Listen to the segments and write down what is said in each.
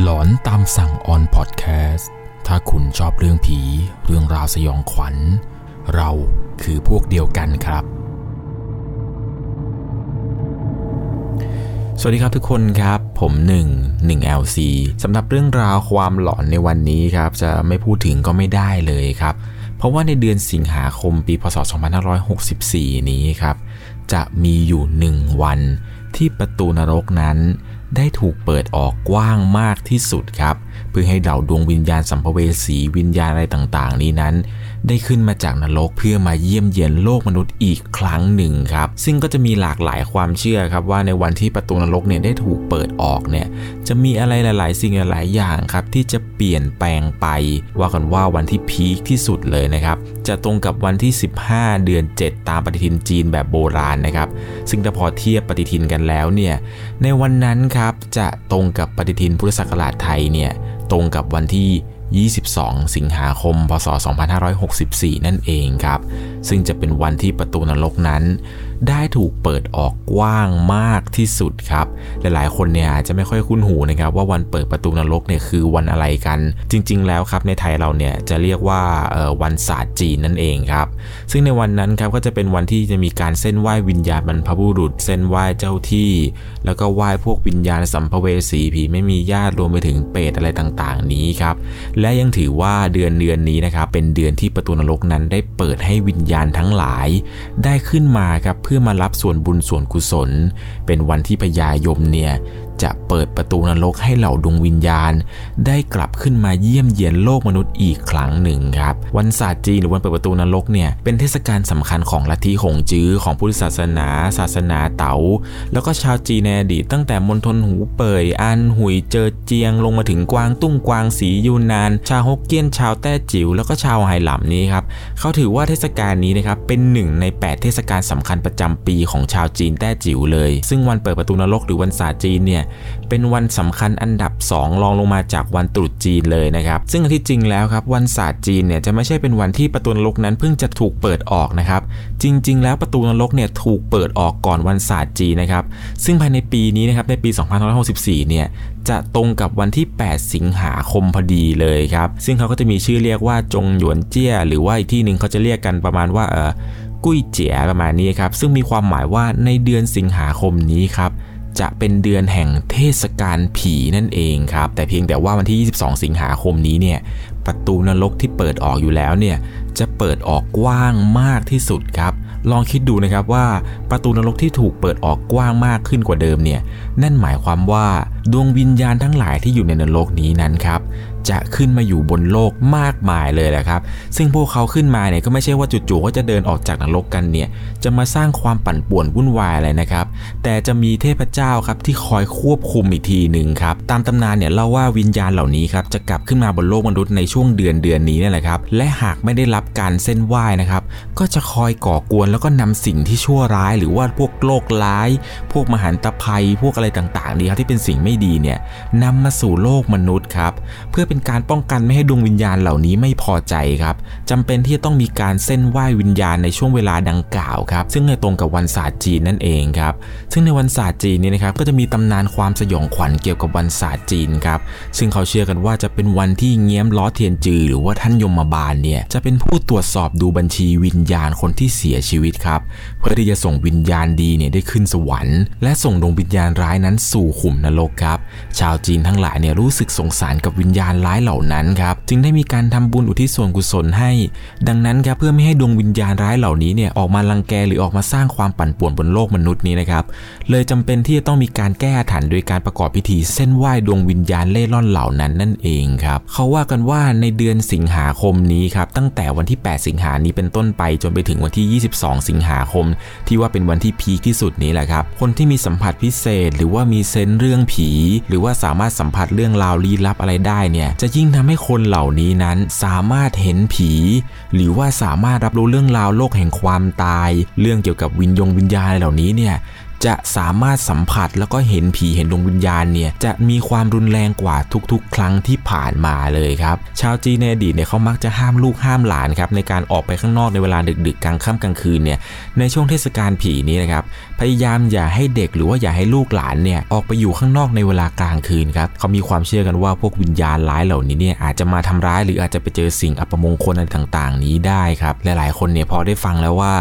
หลอนตามสั่งออนพอดแคสต์ ถ้าคุณชอบเรื่องผี เรื่องราวสยองขวัญ เราคือพวกเดียวกันครับ สวัสดีครับทุกคนครับ ผม1 1 LC สำหรับเรื่องราวความหลอนในวันนี้ครับ จะไม่พูดถึงก็ไม่ได้เลยครับ เพราะว่าในเดือนสิงหาคมปีพศ 2564 นี้ครับ จะมีอยู่หนึ่งวันที่ประตูนรกนั้น ได้ถูกเปิดออกกว้างมากที่สุดครับ เพื่อให้เหล่าดวงวิญญาณสัมภเวสีวิญญาณอะไรต่างๆ นี้นั้น ได้ขึ้นมาจากนรกเพื่อมาเยี่ยมเยียนโลกมนุษย์อีกครั้งหนึ่งครับ ซึ่งก็จะมีหลากหลายความเชื่อครับว่าในวันที่ประตูนรกเนี่ยได้ถูกเปิดออกเนี่ยจะมีอะไรหลาย ๆ สิ่งหลายๆอย่างครับที่จะเปลี่ยนแปลงไป ว่ากันว่าวันที่พีคที่สุดเลยนะครับจะตรงกับวันที่ 15 เดือน 7 ตามปฏิทินจีนแบบโบราณนะครับ ซึ่งถ้าพอเทียบปฏิทินกันแล้วเนี่ยในวันนั้นครับจะตรงกับปฏิทินพุทธศักราชไทยเนี่ยตรงกับวันที่ 22 สิงหาคม พศ 2564 นั่นเองครับ ซึ่งจะเป็นวันที่ประตูนรกนั้น ได้ถูกเปิดออกกว้างมากที่สุดครับ หลายๆ คนเนี่ยอาจจะไม่ค่อยคุ้นหูนะครับว่าวันเปิดประตูนรกเนี่ยคือวันอะไรกัน จริง ๆ แล้วครับในไทยเราเนี่ยจะเรียกว่าวันศาสตร์จีนนั่นเองครับ ซึ่งในวันนั้นครับก็จะเป็นวันที่จะมีการเส้นไหว้วิญญาณบรรพบุรุษ เส้นไหว้เจ้าที่ แล้วก็ไหว้พวกวิญญาณสัมภเวสีผีไม่มีญาติรวมไปถึงเปรตอะไรต่างๆ นี้ครับ และยังถือว่าเดือนเดือนนี้นะครับเป็นเดือนที่ประตูนรกนั้นได้เปิดให้วิญญาณทั้งหลาย ได้ขึ้นมาครับเพื่อื่อมารับส่วนบุญส่วนกุศล เป็นวันที่พญายมเนี่ยจะเปิดประตูนรกให้เหล่าดวงวิญญาณ ได้กลับขึ้นมาเยี่ยมเยียนโลกมนุษย์อีกครั้งหนึ่งครับ วันศาสตร์จีนหรือวันเปิดประตูนรกเนี่ยเป็นเทศกาลสำคัญของลัทธิหงจื้อของพุทธศาสนา ศาสนาเต๋าแล้วก็ชาวจีนในอดีตตั้งแต่มณฑลหูเป่ยอันหุยเจอเจียงลงมาถึงกวางตุ้งกวางสียูนาน ชาวฮกเกี้ยนชาวแต้จิ๋วแล้วก็ชาวไหหลำนี้ครับเขาถือว่าเทศกาลนี้นะครับเป็นหนึ่งใน 8 เทศกาลสำคัญประจำปีของชาวจีนแต้จิ๋วเลย ซึ่งวันเปิดประตูนรกหรือวันศาสตร์จีนเนี่ยเป็นวันสำคัญอันดับ 2 รองลงมาจากวันตรุษจีนเลยนะครับ ซึ่งที่จริงแล้วครับวันศาสตร์จีนเนี่ยจะไม่ใช่เป็นวันที่ประตูนรกนั้นเพิ่งจะถูกเปิดออกนะครับ จริง ๆ แล้วประตูนรกเนี่ยถูกเปิดออกก่อนวันศาสตร์จีนนะครับ ซึ่งภายในปีนี้นะครับในปี 2564 เนี่ยจะตรงกับวันที่ 8 สิงหาคมพอดีเลยครับ ซึ่งเขาก็จะมีชื่อเรียกว่าจงหยวนเจี้ย หรือว่าอีกที่หนึ่งเขาจะเรียกกันประมาณว่าเออกุ้ยเจี๋ยประมาณนี้ครับ ซึ่งมีความหมายว่าในเดือนสิงหาคมนี้ครับ จะเป็นเดือนแห่งเทศกาลผีนั่นเองครับ แต่เพียงแต่ว่าวันที่ 22 สิงหาคมนี้เนี่ยประตูนรกที่เปิดออกอยู่แล้วเนี่ยจะเปิดออกกว้างมากที่สุดครับลองคิดดูนะครับว่าประตูนรกที่ถูกเปิดออกกว้างมากขึ้นกว่าเดิมเนี่ยนั่นหมายความว่าดวงวิญญาณทั้งหลายที่อยู่ในนรกนี้นั้นครับ จะขึ้นมาอยู่บนโลกมากมายเลยแหละครับ ซึ่งพวกเขาขึ้นมาเนี่ยก็ไม่ใช่ว่าจู่ๆก็จะเดินออกจากนรกกันเนี่ย จะมาสร้างความปั่นป่วนวุ่นวายอะไรนะครับ แต่จะมีเทพเจ้าครับที่คอยควบคุมอีกทีหนึ่งครับ ตามตำนานเนี่ยเล่าว่าวิญญาณเหล่านี้ครับจะกลับขึ้นมาบนโลกมนุษย์ในช่วงเดือนเดือนนี้นี่แหละครับ และหากไม่ได้รับการเส้นไหว้นะครับ ก็จะคอยก่อกวนแล้วก็นำสิ่งที่ชั่วร้าย หรือว่าพวกโรคร้าย พวกมหันตภัย พวกอะไรต่างๆนี้ครับที่เป็นสิ่งไม่ดีเนี่ยนำมาสู่โลกมนุษย์ครับ เพื่อเป็นการป้องกันไม่ให้ดวงวิญญาณเหล่านี้ไม่พอใจครับจำเป็นที่จะต้องมีการเส้นไหว้วิญญาณในช่วงเวลาดังกล่าวครับซึ่งในตรงกับวันศาสตร์จีนนั่นเองครับซึ่งในวันศาสตร์จีนนี้นะครับก็จะมีตำนานความสยองขวัญเกี่ยวกับวันศาสตร์จีนครับซึ่งเขาเชื่อกันว่าจะเป็นวันที่เงี้ยมล้อเทียนจือ หรือว่าท่านยมบาลเนี่ยจะเป็นผู้ตรวจสอบดูบัญชีวิญญาณคนที่เสียชีวิตครับเพื่อที่จะส่งวิญญาณดีเนี่ยได้ขึ้นสวรรค์และส่งดวงวิญญาณร้ายนั้นสู่ขุมนรกครับ ชาวจีนทั้งหลายเนี่ยรู้สึกสงสารกับวิญญาณร้ายเหล่านั้นครับ จึงได้มีการทำบุญอุทิศส่วนกุศลให้ ดังนั้นครับเพื่อไม่ให้ดวงวิญญาณร้ายเหล่านี้เนี่ยออกมาลังแกหรือออกมาสร้างความปั่นป่วนบนโลกมนุษย์นี้นะครับ เลยจำเป็นที่จะต้องมีการแก้ถันโดยการประกอบพิธีเส้นไหว้ดวงวิญญาณเล่ร่อนเหล่านั้นนั่นเองครับ เขาว่ากันว่าในเดือนสิงหาคมนี้ครับตั้งแต่วันที่ 8 สิงหานี้เป็นต้นไปจนไปถึงวันที่ 22 สิงหาคม ที่ว่าเป็นวันที่พีคที่สุดนี้แหละครับ คนที่มีสัมผัสพิเศษ หรือว่ามีเซนเรื่องผีหรือว่าสามารถสัมผัสเรื่องราวลี้ลับอะไรได้เนี่ยจะยิ่งทำให้คนเหล่านี้นั้นสามารถเห็นผี หรือว่าสามารถรับรู้เรื่องราวโลกแห่งความตาย เรื่องเกี่ยวกับวิญญงวิญญาณเหล่านี้เนี่ยจะสามารถสัมผัสแล้วก็เห็นผีเห็นดวงวิญญาณเนี่ยจะมีความรุนแรงกว่าทุกๆ ครั้งที่ผ่านมาเลยครับ ชาวจีนในอดีตเนี่ยเขามักจะห้ามลูกห้ามหลานครับในการออกไปข้างนอกในเวลาดึก ๆ กลางค่ำกลางคืนเนี่ยในช่วงเทศกาลผีนี้นะครับ พยายามอย่าให้เด็กหรือว่าอย่าให้ลูกหลานเนี่ยออกไปอยู่ข้างนอกในเวลากลางคืนครับเขามีความเชื่อกันว่าพวกวิญญาณร้ายเหล่านี้เนี่ยอาจจะมาทำร้ายหรืออาจจะไปเจอสิ่งอัปมงคลอะไรต่างๆ นี้ได้ครับหลายๆคนเนี่ยพอได้ฟังแล้วว่า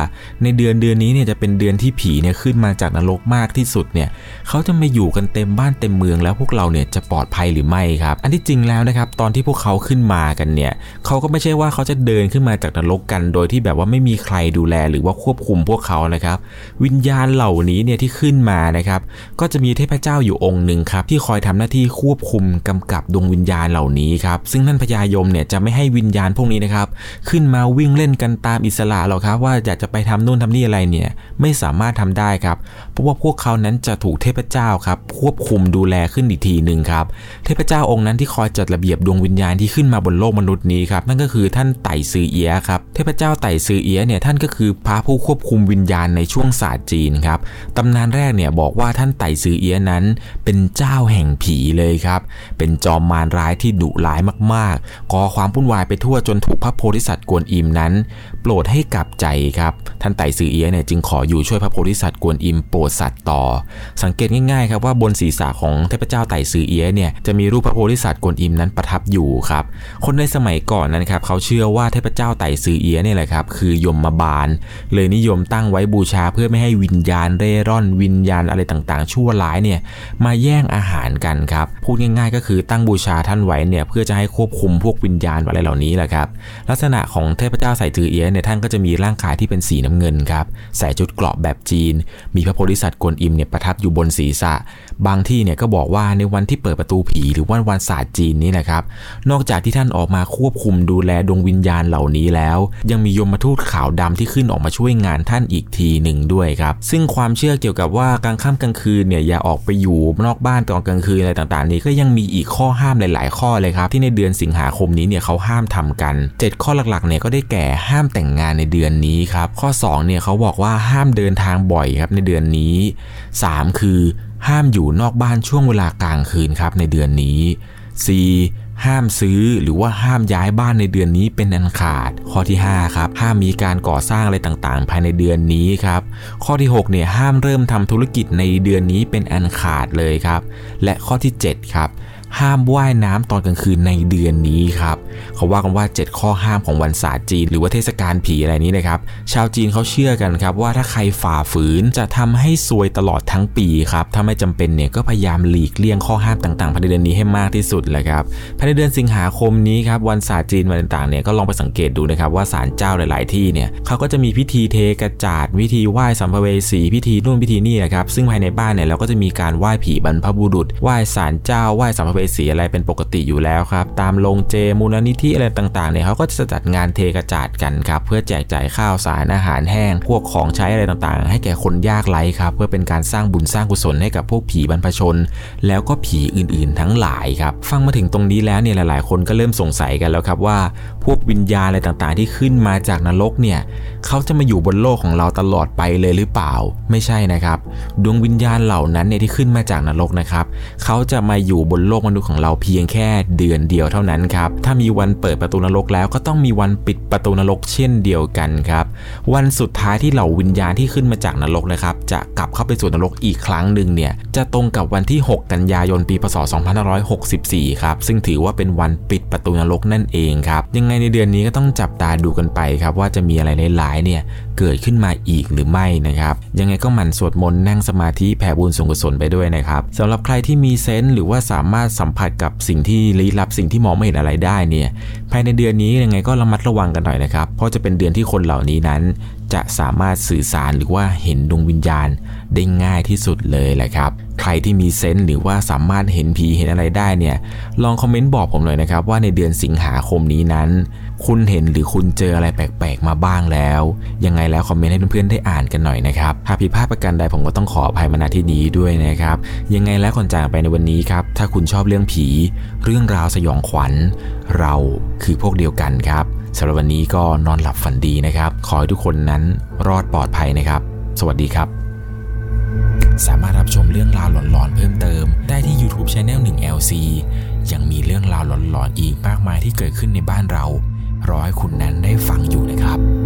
ในเดือนเดือนนี้เนี่ยจะเป็นเดือนที่ผีเนี่ยขึ้นมาจากนรกมากที่สุดเนี่ยเขาจะมาอยู่กันเต็มบ้านเต็มเมืองแล้วพวกเราเนี่ยจะปลอดภัยหรือไม่ครับ อันที่จริงแล้วนะครับตอนที่พวกเขาขึ้นมากันเนี่ยเขาก็ไม่ใช่ว่าเขาจะเดินขึ้นมาจากนรกกัน โดยที่แบบว่าไม่มีใครดูแลหรือว่าควบคุมพวกเขานะครับ วิญญาณเหล่านี้เนี่ยที่ขึ้นมานะครับ ก็จะมีเทพเจ้าอยู่องค์หนึ่งครับที่คอยทำหน้าที่ควบคุมกำกับดวงวิญญาณเหล่านี้ครับ ซึ่งท่านพญายมเนี่ยจะไม่ให้วิญญาณพวกนี้นะครับ ขึ้นมาวิ่งเล่นกันตามอิสระหรอกครับ ว่าอยากจะไปทำนู่นทำนี่อะไรเนี่ยไม่สามารถทำได้ครับ เพราะว่าพวกเขานั้นจะถูกเทพเจ้าครับควบคุมดูแลขึ้นอีกทีหนึ่งครับ เทพเจ้าองค์นั้นที่คอยจัดระเบียบดวงวิญญาณที่ขึ้นมาบนโลกมนุษย์นี้ครับนั่นก็คือท่านไต่ซือเอียครับเทพเจ้าไต่ซือเอียเนี่ยท่านก็คือพระผู้ควบคุมวิญญาณในช่วงศาสตร์จีนครับตำนานแรกเนี่ยบอกว่าท่านไต่ซือเอี้ยนั้น เป็นเจ้าแห่งผีเลยครับ เป็นจอมมารร้ายที่ดุร้ายมากๆก่อความวุ่นวายไปทั่วจนถูกพระโพธิสัตว์กวนอิมนั้น โปรดให้กลับใจครับ ท่านไต่ซือเอียเนี่ยจึงขออยู่ช่วยพระโพธิสัตว์กวนอิมโปรดสัตว์ต่อ สังเกตง่ายๆครับว่าบนศีรษะของเทพเจ้าไต่ซือเอียเนี่ยจะมีรูปพระโพธิสัตว์กวนอิมนั้นประทับอยู่ครับ คนในสมัยก่อนนั้นครับเขาเชื่อว่าเทพเจ้าไต่ซือเอียเนี่ยแหละครับคือยมมาบาล เลยนิยมตั้งไว้บูชาเพื่อไม่ให้วิญญาณเร่ร่อนวิญญาณอะไรต่างๆ ชั่วร้ายเนี่ยมาแย่งอาหารกันครับพูดง่ายๆ ก็คือตั้งบูชาท่านไว้เนี่ยเพื่อจะให้ควบคุมพวกวิญญาณอะไรเหล่านี้แหละครับลักษณะของเทพเจ้าไต่ซือเอียเนี่ยท่านก็จะมีร่างกายที่เป็นสีน้ำเงินครับใส่ชุดเกราะแบบจีน มีพระโพธิสัตว์กวนอิมเนี่ยประทับอยู่บนศีรษะ บางที่เนี่ยก็บอกว่าในวันที่เปิดประตูผีหรือวันวันศาสตร์จีนนี่แหละครับนอกจากที่ท่านออกมาควบคุมดูแลดวงวิญญาณเหล่านี้แล้ว ยังมียมทูตขาวดำที่ขึ้นออกมาช่วยงานท่านอีกทีหนึ่งด้วยครับซึ่งความเชื่อเกี่ยวกับว่ากลางค่ำกลางคืนเนี่ยอย่าออกไปอยู่นอกบ้านตอนกลางคืนอะไรต่างๆ นี้ก็ยังมีอีกข้อห้ามหลาย ๆ ข้อเลยครับที่ในเดือนสิงหาคมนี้เนี่ยเขาห้ามทำกัน 7 ข้อหลักๆเนี่ยก็ได้แก่ห้ามแต่งงานในเดือนนี้ครับ ข้อ2เนี่ยเขาบอกว่าห้ามเดินทางบ่อยครับในเดือนนี้ 3 คือห้ามอยู่นอกบ้านช่วงเวลากลางคืนครับในเดือนนี้ 4. ห้ามซื้อหรือว่าห้ามย้ายบ้านในเดือนนี้เป็นอันขาด ข้อที่ 5 ครับ ห้ามมีการก่อสร้างอะไรต่างๆ ภายในเดือนนี้ครับ ข้อที่ 6 เนี่ยห้ามเริ่มทำธุรกิจในเดือนนี้เป็นอันขาดเลยครับ และข้อที่ 7 ครับ ห้ามว่ายน้ำตอนกลางคืนในเดือนนี้ครับเขาว่ากันว่า 7 ข้อห้ามของวันศาสตร์จีน หรือว่าเทศกาลผีอะไรนี้นะครับ ชาวจีนเขาเชื่อกันครับ ว่าถ้าใครฝ่าฝืนจะทำให้ซวยตลอดทั้งปีครับ ถ้าไม่จำเป็นเนี่ยก็พยายามหลีกเลี่ยงข้อห้ามต่างๆภายในเดือนนี้ให้มากที่สุดเลยครับภายในเดือนสิงหาคมนี้ครับวันศาสตร์จีนวันต่างๆเนี่ยก็ลองไปสังเกตดูนะครับว่าศาลเจ้าหลาย ๆ ที่เนี่ยเขาก็จะมีพิธีเทกระจาดวิธีไหว้สัมภเวสีพิธีนู่นพิธีนี่นะครับซึ่งภายในบ้านเนี่ยเราก็จะมีการไหว้ผีบรรพบุรุษไหว้ศาลเจ้าไหว้สัมภเวสีอะไรเป็นปกติอยู่แล้วครับ ตามโรงเจมูลนิธิอะไรต่างๆเนี่ยเขาก็จะจัดงานเทกระจาดกันครับเพื่อแจกจ่ายข้าวสารอาหารแห้ง พวกของใช้อะไรต่างๆ ให้แก่คนยากไร้ครับ เพื่อเป็นการสร้างบุญสร้างกุศลให้กับพวกผีบรรพชน แล้วก็ผีอื่นๆ ทั้งหลายครับ ฟังมาถึงตรงนี้แล้วเนี่ยหลายๆ คนก็เริ่มสงสัยกันแล้วครับว่าพวกวิญญาณอะไรต่างๆ ที่ขึ้นมาจากนรกเนี่ยเขาจะมาอยู่บนโลกของเราตลอดไปเลยหรือเปล่า ไม่ใช่นะครับ ดวงวิญญาณเหล่านั้นเนี่ยที่ขึ้นมาจากนรกนะครับเขาจะมาอยู่บนโลกมนุษย์ของเราเพียงแค่เดือนเดียวเท่านั้นครับถ้ามีวันเปิดประตูนรกแล้วก็ต้องมีวันปิดประตูนรกเช่นเดียวกันครับ วันสุดท้ายที่เหล่าวิญญาณที่ขึ้นมาจากนรกนะครับ จะกลับเข้าไปสู่นรกอีกครั้งหนึ่งเนี่ยจะตรงกับวันที่ 6 กันยายนปีพศ 2564 ครับซึ่งถือว่าเป็นวันปิดประตูนรกนั่นเองครับยังไงในเดือนนี้ก็ต้องจับตาดูกันไปครับว่าจะมีอะไรหลายๆเนี่ยเกิดขึ้นมาอีกหรือไม่นะครับ ยังไงก็หมั่นสวดมนต์นั่งสมาธิแผ่บุญส่งกุศลไปด้วยนะครับสำหรับใครที่มีเซนส์หรือว่าสามารถสัมผัสกับสิ่งที่ลี้ลับสิ่งที่มองไม่เห็นอะไรได้เนี่ยภายในเดือนนี้ยังไงก็ระมัดระวังกันหน่อยนะครับเพราะจะเป็นเดือนที่คนเหล่านี้นั้น จะสามารถสื่อสารหรือว่าเห็นดวงวิญญาณได้ง่ายที่สุดเลยแหละครับ ใครที่มีเซนส์หรือว่าสามารถเห็นผีเห็นอะไรได้เนี่ย ลองคอมเมนต์บอกผมหน่อยนะครับ ว่าในเดือนสิงหาคมนี้นั้น คุณเห็นหรือคุณเจออะไรแปลกๆมาบ้างแล้ว ยังไงแล้วคอมเมนต์ให้เพื่อนๆได้อ่านกันหน่อยนะครับหากผิดพลาดประการใดผมก็ต้องขออภัยมาณที่นี้ด้วยนะครับ ยังไงแล้วก่อนจากไปในวันนี้ครับ ถ้าคุณชอบเรื่องผี เรื่องราวสยองขวัญ เราคือพวกเดียวกันครับ สำหรับวันนี้ก็นอนหลับฝันดีนะครับ ขอให้ทุกคนนั้นรอดปลอดภัยนะครับ สวัสดีครับ สามารถรับชมเรื่องราวหลอนๆเพิ่มเติม ได้ที่ YouTube Channel 1 LC ยังมีเรื่องราวหลอนๆอีกมากมายที่เกิดขึ้นในบ้านเรา รอให้คุณนั้นได้ฟังอยู่นะครับ